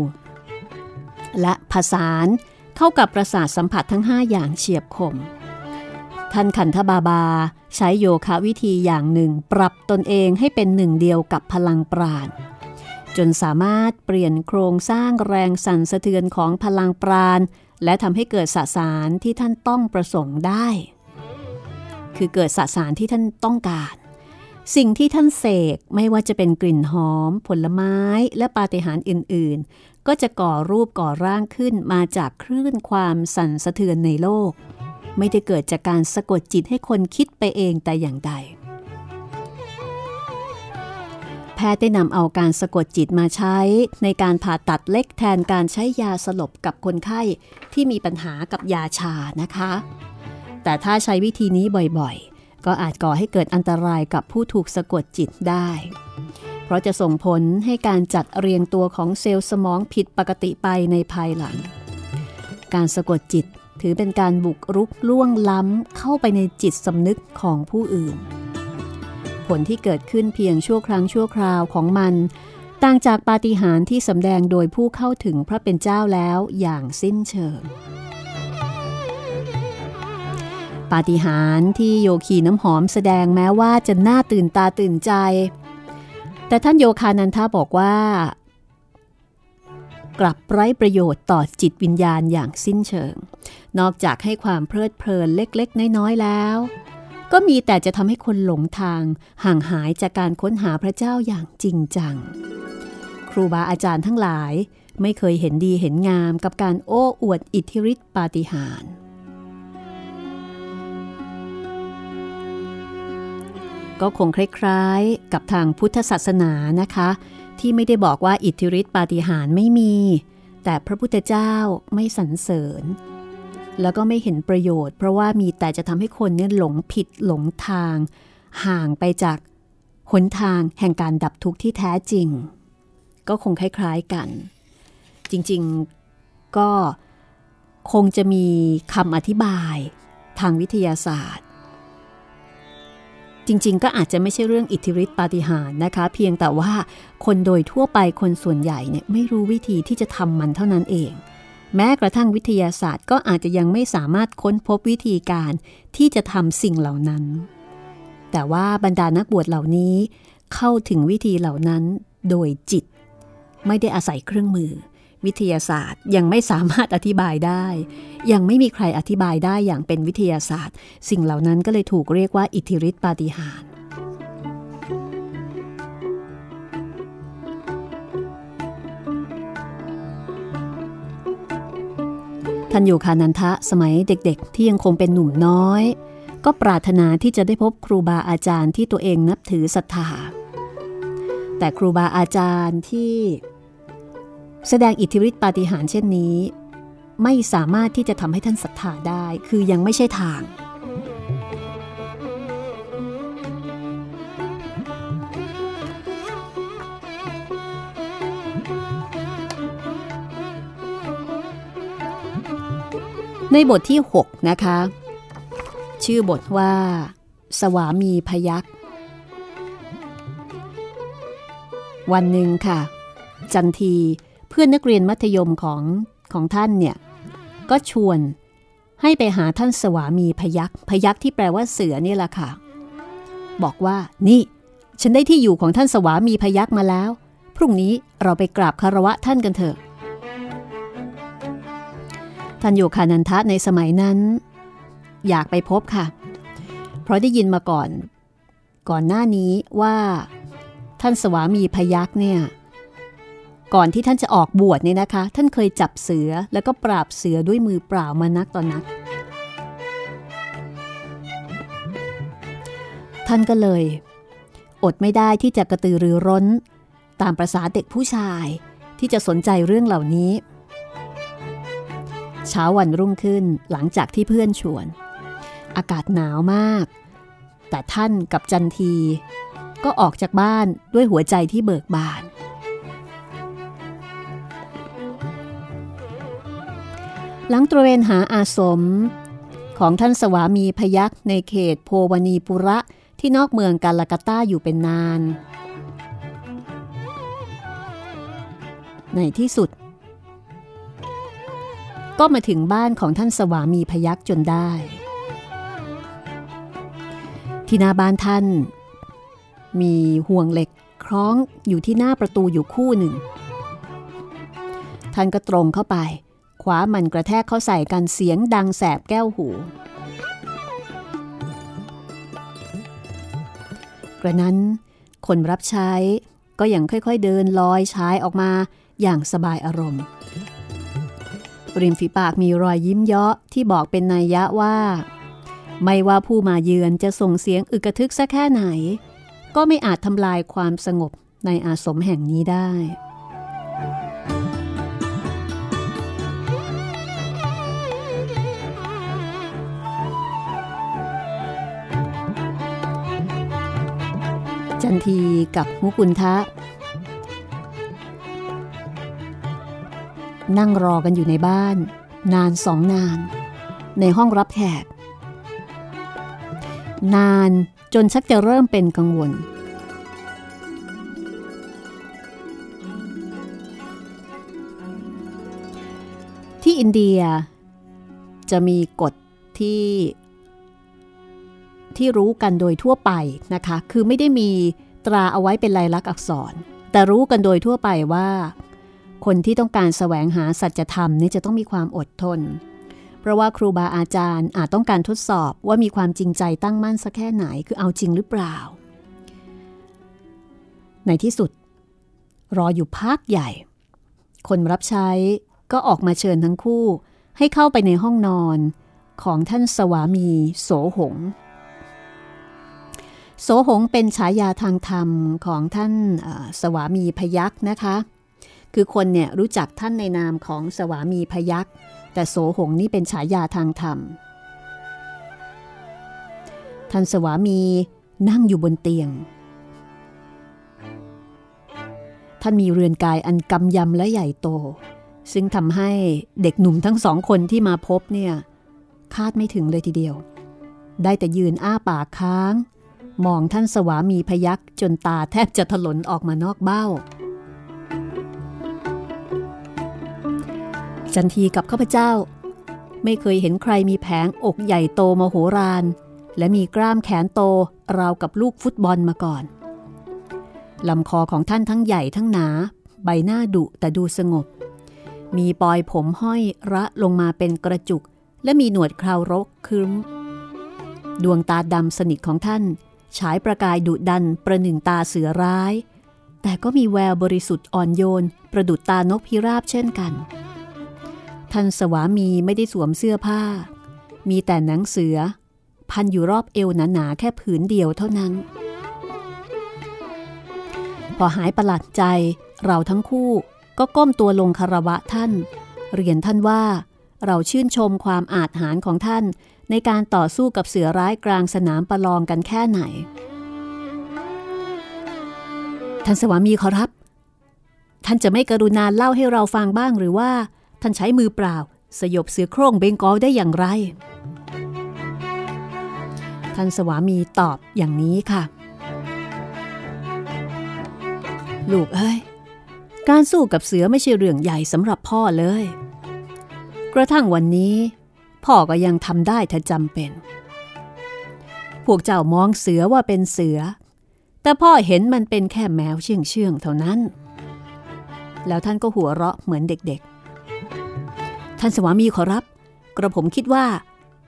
และผสานเข้ากับประสาทสัมผัสทั้ง 5 อย่างเฉียบคม ท่านขันธบาบา ใช้โยคะวิธีอย่างหนึ่ง ปรับตนเองให้เป็นหนึ่งเดียวกับพลังปราณจนสามารถเปลี่ยนโครงสร้างแรงสั่นสะเทือนของพลังปราณ และทำให้เกิดสสารที่ท่านต้องประสงค์ได้ คือเกิดสสารที่ท่านต้องการ สิ่งที่ท่านเสกไม่ว่าจะเป็นกลิ่นหอม ผลไม้และปาฏิหาริย์อื่น ๆ ก็จะก่อรูปก่อร่างขึ้นมาจากคลื่นความสั่นสะเทือนในโลก ไม่ได้เกิดจากการสะกดจิตให้คนคิดไปเองแต่อย่างใด แพทย์ได้นำเอาการสะกดจิตมาใช้ในการผ่าตัดเล็กแทนการใช้ยาสลบกับคนไข้ที่มีปัญหากับยาชานะคะ แต่ถ้าใช้วิธีนี้บ่อยๆ ก็อาจก่อให้เกิดอันตรายกับผู้ถูกสะกดจิตได้ เพราะจะส่งผลให้การจัดเรียงตัวของเซลล์สมองผิดปกติไปในภายหลังการสะกดจิต ถือเป็นการบุกรุกล่วงล้ำเข้าไปในจิตสำนึกของผู้อื่น ผลที่เกิดขึ้นเพียงชั่วครั้งชั่วคราวของมัน ต่างจากปาฏิหาริย์ที่สำแดงโดยผู้เข้าถึงพระเป็นเจ้าแล้วอย่างสิ้นเชิง ปาฏิหาริย์ที่โยคีน้ำหอมแสดงแม้ว่าจะน่าตื่นตาตื่นใจ แต่ท่านโยคานันทาบอกว่า กลับไร้ประโยชน์ต่อจิตวิญญาณอย่างสิ้นเชิง นอกจากให้ความเพลิดเพลินเล็กๆ น้อยๆแล้ว ก็มีแต่จะทำให้คนหลงทางห่างหายจากการค้นหาพระเจ้าอย่างจริงจัง ครูบาอาจารย์ทั้งหลายไม่เคยเห็นดีเห็นงามกับการโอ้อวดอิทธิฤทธิปาฏิหาริย์ก็คงคล้ายๆ กับทางพุทธศาสนานะคะ ที่ไม่ได้บอกว่าอิทธิฤทธิปาฏิหาริย์ไม่มี แต่พระพุทธเจ้าไม่สรรเสริญ แล้วก็ไม่เห็นประโยชน์ เพราะว่ามีแต่จะทำให้คนเนี่ยหลงผิดหลงทาง ห่างไปจากหนทางแห่งการดับทุกข์ที่แท้จริง ก็คงคล้ายๆกัน จริงๆก็คงจะมีคำอธิบายทางวิทยาศาสตร์ จริง ๆ ก็อาจจะไม่ใช่เรื่องอิทธิฤทธิปาฏิหาริย์นะคะ เพียงแต่ว่าคนโดยทั่วไปคนส่วนใหญ่เนี่ยไม่รู้วิธีที่จะทำมันเท่านั้นเอง แม้กระทั่งวิทยาศาสตร์ก็อาจจะยังไม่สามารถค้นพบวิธีการที่จะทำสิ่งเหล่านั้น แต่ว่าบรรดานักบวชเหล่านี้เข้าถึงวิธีเหล่านั้นโดยจิต ไม่ได้อาศัยเครื่องมือ วิทยาศาสตร์ยังไม่สามารถอธิบายได้ ยังไม่มีใครอธิบายได้อย่างเป็นวิทยาศาสตร์ สิ่งเหล่านั้นก็เลยถูกเรียกว่าอิทธิฤทธิปาฏิหาริย์ท่านอยู่คานันทะสมัยเด็กๆ ที่ยังคงเป็นหนุ่มน้อย ก็ปรารถนาที่จะได้พบครูบาอาจารย์ที่ตัวเองนับถือศรัทธา แต่ครูบาอาจารย์ที่ แสดงอิทธิฤทธิปาฏิหาริย์เช่นนี้ ไม่สามารถที่จะทำให้ท่านศรัทธาได้ คือยังไม่ใช่ทาง ในบทที่ 6 นะคะ ชื่อบทว่า สวามีพยักษ์วันหนึ่งค่ะ จันที เพื่อนนักเรียนมัธยมของของท่านเนี่ยก็ชวนให้ไปหาท่านสวามีพยักษ์พยักษ์ที่แปลว่าเสือนี่แหละค่ะ บอกว่านี่ ฉันได้ที่อยู่ของท่านสวามีพยักษ์มาแล้ว พรุ่งนี้เราไปกราบคารวะท่านกันเถอะท่านโยคานันทะในสมัยนั้น อยากไปพบค่ะ เพราะได้ยินมาก่อน ก่อนหน้านี้ว่า ท่านสวามีพยักษ์เนี่ย ก่อนที่ท่านจะออกบวชเนี่ยนะคะ ท่านเคยจับเสือแล้วก็ปราบเสือด้วยมือเปล่ามานักต่อนนัก ท่านก็เลย อดไม่ได้ที่จะกระตือรือร้น ตามประษาเด็กผู้ชายที่จะสนใจเรื่องเหล่านี้ เช้าวันรุ่งขึ้นหลังจากที่เพื่อนชวน อากาศหนาวมาก แต่ท่านกับจันที ก็ออกจากบ้านด้วยหัวใจที่เบิกบาน หลังตระเวนหาอาสม ของท่านสวามีพยักในเขตโพวณีปุระที่นอกเมืองกาลากาต้าอยู่เป็นนาน ในที่สุด ก็มาถึงบ้านของท่านสวามีพยักจนได้ ที่หน้าบ้านท่าน มีห่วงเหล็กคล้องอยู่ที่หน้าประตูอยู่คู่หนึ่ง ท่านก็ตรงเข้าไป คว้ามันกระแทกเข้าใส่กันเสียงดังแสบแก้วหู กระนั้นคนรับใช้ก็ยังค่อยๆเดินลอยชายออกมาอย่างสบายอารมณ์ ริมฝีปากมีรอยยิ้มเยาะที่บอกเป็นนัยยะว่า ไม่ว่าผู้มาเยือนจะส่งเสียงอึกกระทึกสักแค่ไหน ก็ไม่อาจทำลายความสงบในอาสมแห่งนี้ได้ จันทีกับมุกุลทะ นั่งรอกันอยู่ในบ้าน นานสองนาน ในห้องรับแขก นานจนชักจะเริ่มเป็นกังวล ที่อินเดียจะมีกฎที่ ที่รู้กันโดยทั่วไปนะคะ คือไม่ได้มีตราเอาไว้เป็นลายลักษณ์อักษร แต่รู้กันโดยทั่วไปว่า คนที่ต้องการแสวงหาสัจธรรมนี่จะต้องมีความอดทน เพราะว่าครูบาอาจารย์อาจต้องการทดสอบว่ามีความจริงใจตั้งมั่นสักแค่ไหนคือเอาจริงหรือเปล่า ในที่สุด รออยู่พักใหญ่ คนรับใช้ก็ออกมาเชิญทั้งคู่ให้เข้าไปในห้องนอนของท่านสวามีโสหง โสหงเป็นฉายาทางธรรมของท่านสวามีพยักษ์นะคะ คือคนเนี่ยรู้จักท่านในนามของสวามีพยักษ์แต่โสหงนี่เป็นฉายาทางธรรม ท่านสวามีนั่งอยู่บนเตียง ท่านมีเรือนกายอันกำยำและใหญ่โต ซึ่งทำให้เด็กหนุ่มทั้งสองคนที่มาพบเนี่ยคาดไม่ถึงเลยทีเดียว ได้แต่ยืนอ้าปากค้าง มองท่านสวามีพยักจนตาแทบจะถลนออกมานอกเบ้า จันทีกับข้าพเจ้า ไม่เคยเห็นใครมีแผงอกใหญ่โตมโหฬารและมีกล้ามแขนโตราวกับลูกฟุตบอลมาก่อนลำคอของท่านทั้งใหญ่ทั้งหนา ใบหน้าดุแต่ดูสงบ มีปลอยผมห้อยระลงมาเป็นกระจุก และมีหนวดเคราวรกครึ้ม ดวงตาดำสนิทของท่าน ฉายประกายดุดันประหนึ่งตาเสือร้าย แต่ก็มีแววบริสุทธิ์อ่อนโยน ประดุดตานกพิราบเช่นกัน ท่านสวามีไม่ได้สวมเสื้อผ้า มีแต่หนังเสือ พันอยู่รอบเอวหนาๆแค่ผืนเดียวเท่านั้น พอหายประหลาดใจเราทั้งคู่ก็ก้มตัวลงคารวะท่าน เรียนท่านว่า เราชื่นชมความอาจหารของท่าน ในการต่อสู้กับเสือร้ายกลางสนามประลองกันแค่ไหน ท่านสวามีขอรับ ท่านจะไม่กรุณาเล่าให้เราฟังบ้างหรือว่า ท่านใช้มือเปล่า สยบเสือโคร่งเบงกอลได้อย่างไร ท่านสวามีตอบอย่างนี้ค่ะ ลูกเอ้ย การสู้กับเสือไม่ใช่เรื่องใหญ่สำหรับพ่อเลย กระทั่งวันนี้ พ่อก็ยังทำได้ถ้าจำเป็น พวกเจ้ามองเสือว่าเป็นเสือ แต่พ่อเห็นมันเป็นแค่แมวเชื่องเชื่องเท่านั้น แล้วท่านก็หัวเราะเหมือนเด็กๆ ท่านสวามีขอรับ กระผมคิดว่า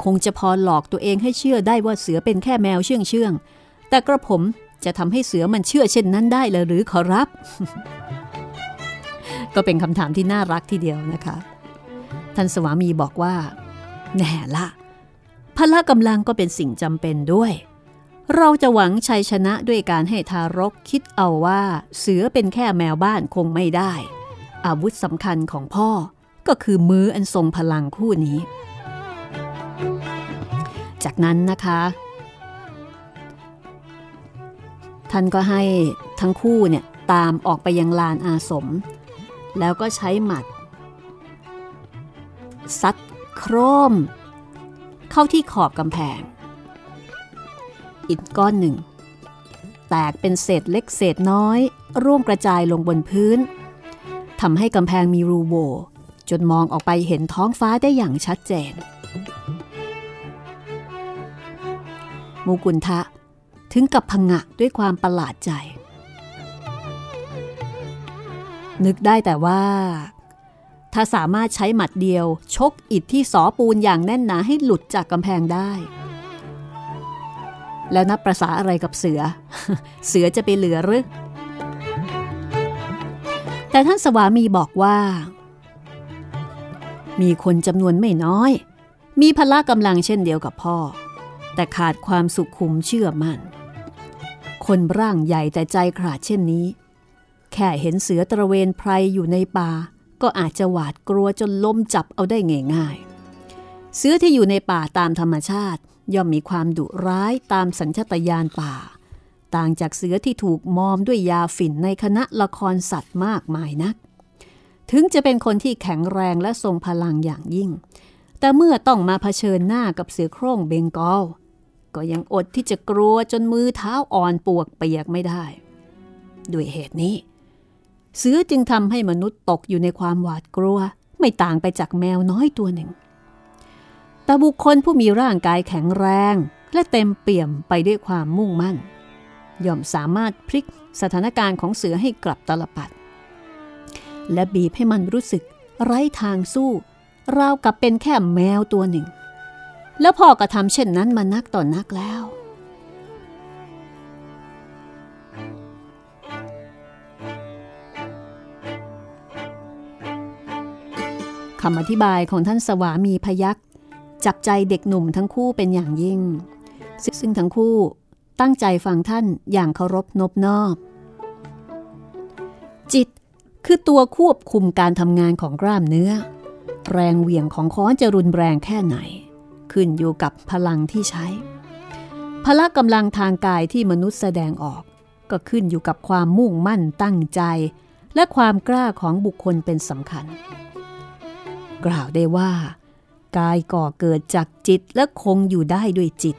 คงจะพอหลอกตัวเองให้เชื่อได้ว่าเสือเป็นแค่แมวเชื่องเชื่องแต่กระผมจะทำให้เสือมันเชื่อเช่นนั้นได้เลยหรือขอรับ ก็เป็นคำถามที่น่ารักทีเดียวนะคะ ท่านสวามีบอกว่า แน่ละพละกำลังก็เป็นสิ่งจำเป็นด้วย เราจะหวังชัยชนะด้วยการให้ทารกคิดเอาว่า เสือเป็นแค่แมวบ้านคงไม่ได้ อาวุธสำคัญของพ่อก็คือมืออันทรงพลังคู่นี้ จากนั้นนะคะ ท่านก็ให้ทั้งคู่เนี่ยตามออกไปยังลานอาสม แล้วก็ใช้หมัดซัด โครม เข้าที่ขอบกำแพง อิฐก้อนหนึ่ง แตกเป็นเศษเล็กเศษน้อย ร่วงกระจายลงบนพื้นทำให้กำแพงมีรูโหวจนมองออกไปเห็นท้องฟ้าได้อย่างชัดเจน มูกุนทะถึงกับพงะด้วยความประหลาดใจ นึกได้แต่ว่า ถ้าสามารถใช้หมัดเดียว ชกอิฐที่สอปูนอย่างแน่นหนาให้หลุดจากกำแพงได้ แล้วนับประษาอะไรกับเสือ เสือจะไปเหลือหรือแต่ท่านสวามีบอกว่า มีคนจำนวนไม่น้อย มีพละกำลังเช่นเดียวกับพ่อ แต่ขาดความสุขุมเชื่อมัน่น คนร่างใหญ่แต่ใจขาดเช่นนี้ แค่เห็นเสือตระเวนไพรอยู่ในป่า ก็อาจจะหวาดกลัวจนล้มจับเอาได้ง่ายๆ เสือที่อยู่ในป่าตามธรรมชาติ ย่อมมีความดุร้ายตามสัญชาตญาณป่า ต่างจากเสือที่ถูกมอมด้วยยาฝิ่นในคณะละครสัตว์มากมายนัก ถึงจะเป็นคนที่แข็งแรงและทรงพลังอย่างยิ่ง แต่เมื่อต้องมาเผชิญหน้ากับเสือโคร่งเบงกอลก็ยังอดที่จะกลัวจนมือเท้าอ่อนปวกเปียกไม่ได้ ด้วยเหตุนี้ เสือจึงทำให้มนุษย์ตกอยู่ในความหวาดกลัว ไม่ต่างไปจากแมวน้อยตัวหนึ่ง แต่บุคคลผู้มีร่างกายแข็งแรง และเต็มเปี่ยมไปด้วยความมุ่งมั่น ย่อมสามารถพลิกสถานการณ์ของเสือให้กลับตลปัด และบีบให้มันรู้สึก ไร้ทางสู้ ราวกับเป็นแค่แมวตัวหนึ่ง แล้วพอก็ทำเช่นนั้นมานักต่อนนักแล้ว คำอธิบายของท่านสวามีพยักษ์จับใจเด็กหนุ่มทั้งคู่เป็นอย่างยิ่ง ซึ่งทั้งคู่ตั้งใจฟังท่านอย่างเคารพนบนอบ จิตคือตัวควบคุมการทำงานของกล้ามเนื้อ แรงเหวี่ยงของค้อนจะรุนแรงแค่ไหน ขึ้นอยู่กับพลังที่ใช้ พละกำลังทางกายที่มนุษย์แสดงออก ก็ขึ้นอยู่กับความมุ่งมั่นตั้งใจ และความกล้าของบุคคลเป็นสำคัญ กล่าวได้ว่า กายก่อเกิดจากจิตและคงอยู่ได้ด้วยจิต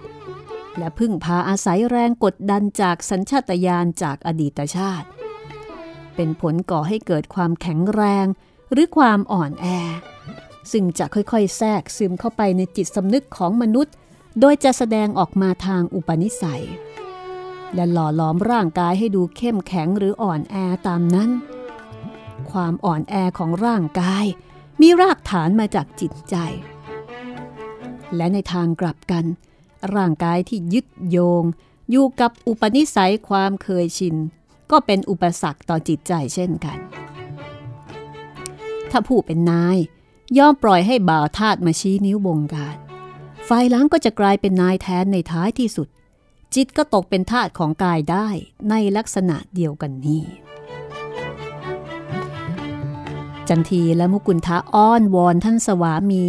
และพึ่งพาอาศัยแรงกดดันจากสัญชาตญาณจากอดีตชาติ เป็นผลก่อให้เกิดความแข็งแรงหรือความอ่อนแอ ซึ่งจะค่อยๆ แทรกซึมเข้าไปในจิตสำนึกของมนุษย์ โดยจะแสดงออกมาทางอุปนิสัย และหล่อหลอมร่างกายให้ดูเข้มแข็งหรืออ่อนแอตามนั้น ความอ่อนแอของร่างกาย มีรากฐานมาจากจิตใจ และในทางกลับกัน ร่างกายที่ยึดโยง อยู่กับอุปนิสัยความเคยชิน ก็เป็นอุปสรรคต่อจิตใจเช่นกัน ถ้าผู้เป็นนาย ย่อมปล่อยให้บ่าวทาสมาชี้นิ้วบงการฝ่ายหลังก็จะกลายเป็นนายแทนในท้ายที่สุด จิตก็ตกเป็นทาสของกายได้ในลักษณะเดียวกันนี้ จันทีและมุกุลทะอ้อนวอนท่านสวามี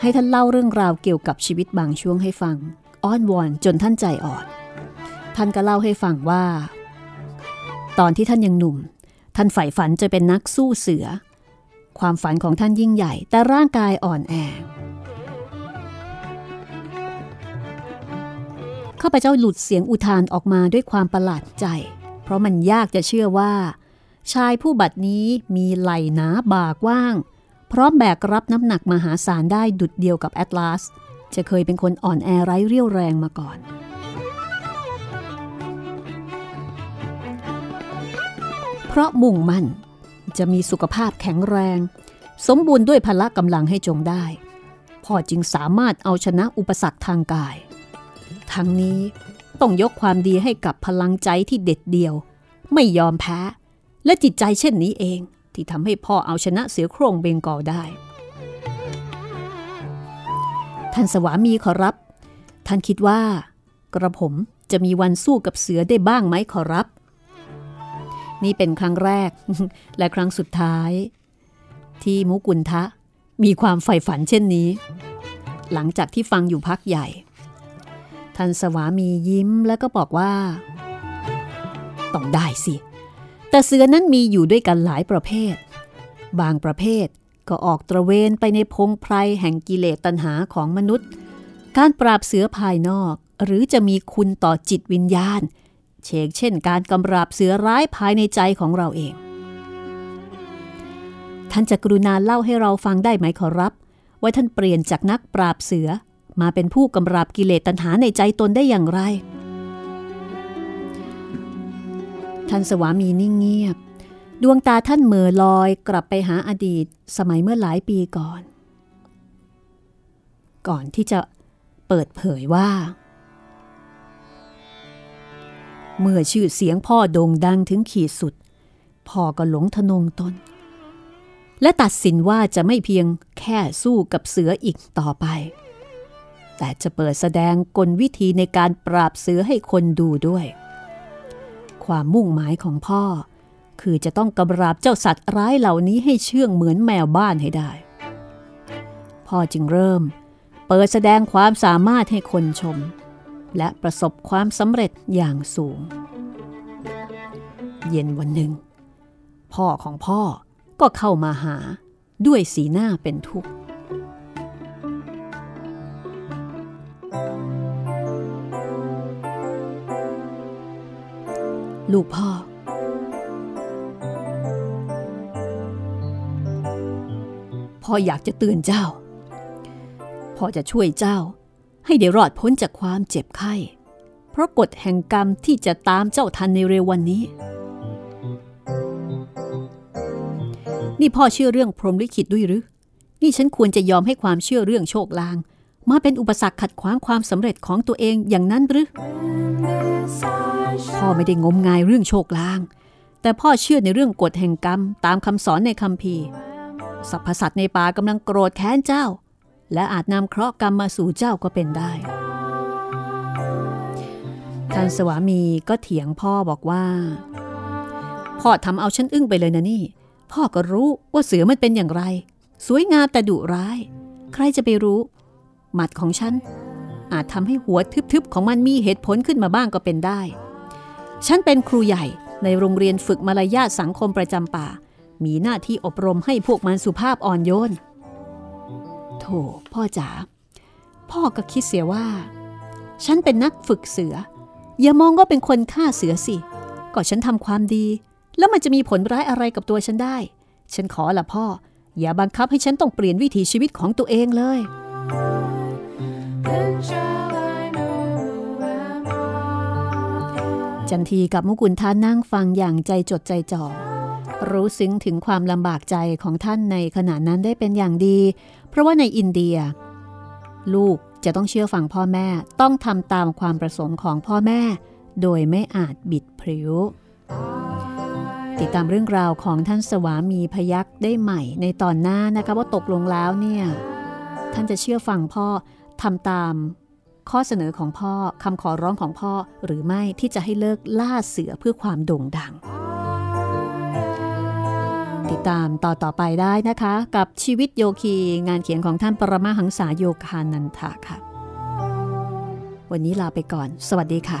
ให้ท่านเล่าเรื่องราวเกี่ยวกับชีวิตบางช่วงให้ฟัง อ้อนวอนจนท่านใจอ่อน ท่านก็เล่าให้ฟังว่า ตอนที่ท่านยังหนุ่ม ท่านใฝ่ฝันจะเป็นนักสู้เสือ ความฝันของท่านยิ่งใหญ่ แต่ร่างกายอ่อนแอข้าพเจ้าหลุดเสียงอุทานออกมาด้วยความประหลาดใจ เพราะมันยากจะเชื่อว่า ชายผู้บัดนี้มีไหล่หนาบ่ากว้าง พร้อมแบกรับน้ำหนักมหาศาลได้ดุดเดียวกับแอตลาส จะเคยเป็นคนอ่อนแอไร้เรี่ยวแรงมาก่อนเพราะมุ่งมั่น จะมีสุขภาพแข็งแรง สมบูรณ์ด้วยพละกำลังให้จงได้ พ่อจึงสามารถเอาชนะอุปสรรคทางกาย ทั้งนี้ต้องยกความดีให้กับพลังใจที่เด็ดเดี่ยว ไม่ยอมแพ้ และจิตใจเช่นนี้เองที่ทำให้พ่อเอาชนะเสือโครงเบงกอลได้ ท่านสวามีขอรับ ท่านคิดว่า กระผมจะมีวันสู้กับเสือได้บ้างไหมขอรับ นี่เป็นครั้งแรก และครั้งสุดท้าย ที่มุกุลทะมีความใฝ่ฝันเช่นนี้ หลังจากที่ฟังอยู่พักใหญ่ ท่านสวามียิ้มแล้วก็บอกว่า ต้องได้สิ แต่เสือนั้นมีอยู่ด้วยกันหลายประเภท บางประเภทก็ออกตระเวนไปในพงไพรแห่งกิเลสตัณหาของมนุษย์ การปราบเสือภายนอก หรือจะมีคุณต่อจิตวิญญาณ เชกเช่นการกำราบเสือร้ายภายในใจของเราเอง ท่านจะกรุณาเล่าให้เราฟังได้ไหมขอรับ ว่าท่านเปลี่ยนจากนักปราบเสือมาเป็นผู้กำราบกิเลสตัณหาในใจตนได้อย่างไร ท่านสวามีนิ่งเงียบ ดวงตาท่านเหม่อลอยกลับไปหาอดีตสมัยเมื่อหลายปีก่อน ก่อนที่จะเปิดเผยว่า เมื่อชื่อเสียงพ่อโด่งดังถึงขีดสุด พ่อก็หลงทะนงตน และตัดสินว่าจะไม่เพียงแค่สู้กับเสืออีกต่อไป แต่จะเปิดแสดงกลวิธีในการปราบเสือให้คนดูด้วย ความมุ่งหมายของพ่อ คือจะต้องกำราบเจ้าสัตว์ร้ายเหล่านี้ให้เชื่องเหมือนแมวบ้านให้ได้ พ่อจึงเริ่ม เปิดแสดงความสามารถให้คนชม และประสบความสำเร็จอย่างสูง เย็นวันหนึ่ง พ่อของพ่อก็เข้ามาหาด้วยสีหน้าเป็นทุกข์ ลูกพ่อ พ่ออยากจะเตือนเจ้า พ่อจะช่วยเจ้า ให้ได้รอดพ้นจากความเจ็บไข้ เพราะกฎแห่งกรรมที่จะตามเจ้าทันในเร็ววันนี้ นี่พ่อเชื่อเรื่องพรหมลิขิตด้วยหรือ นี่ฉันควรจะยอมให้ความเชื่อเรื่องโชคลาง มาเป็นอุปสรรคขัดขวางความสำเร็จของตัวเองอย่างนั้นหรือพ่อไม่ได้งมงายเรื่องโชคลาง แต่พ่อเชื่อในเรื่องกฎแห่งกรรมตามคำสอนในคัมภีร์สรรพสัตว์ในป่ากำลังโกรธแค้นเจ้า และอาจนำเคราะห์กรรมมาสู่เจ้าก็เป็นได้ ท่านสวามีก็เถียงพ่อบอกว่า พ่อทำเอาฉันอึ้งไปเลยนะนี่ พ่อก็รู้ว่าเสือมันเป็นอย่างไร สวยงามแต่ดุร้าย ใครจะไปรู้ หมัดของฉัน อาจทำให้หัวทึบๆของมันมีเหตุผลขึ้นมาบ้างก็เป็นได้ ฉันเป็นครูใหญ่ในโรงเรียนฝึกมารยาทสังคมประจำป่า มีหน้าที่อบรมให้พวกมันสุภาพอ่อนโยน โถพ่อจ๋า พ่อก็คิดเสียว่า ฉันเป็นนักฝึกเสือ อย่ามองว่าเป็นคนฆ่าเสือสิ ก็ฉันทำความดี แล้วมันจะมีผลร้ายอะไรกับตัวฉันได้ ฉันขอละพ่อ อย่าบังคับให้ฉันต้องเปลี่ยนวิถีชีวิตของตัวเองเลย จันทีกับมุกุลท่านนั่งฟังอย่างใจจดใจจ่อ รู้ซึ้งถึงความลำบากใจของท่านในขณะนั้นได้เป็นอย่างดี เพราะว่าในอินเดีย ลูกจะต้องเชื่อฟังพ่อแม่ต้องทำตามความประสงค์ของพ่อแม่ โดยไม่อาจบิดพริ้ว ติดตามเรื่องราวของท่านสวามีพยักได้ใหม่ในตอนหน้านะคะว่าตกลงแล้วเนี่ย ท่านจะเชื่อฟังพ่อ ทำตามข้อเสนอของพ่อคำขอร้องของพ่อหรือไม่ที่จะให้เลิกล่าเสือเพื่อความโด่งดัง ติดตามต่อต่อไปได้นะคะ กับชีวิตโยคีงานเขียนของท่านปรมาหังษาโยคานันทะค่ะ วันนี้ลาไปก่อน สวัสดีค่ะ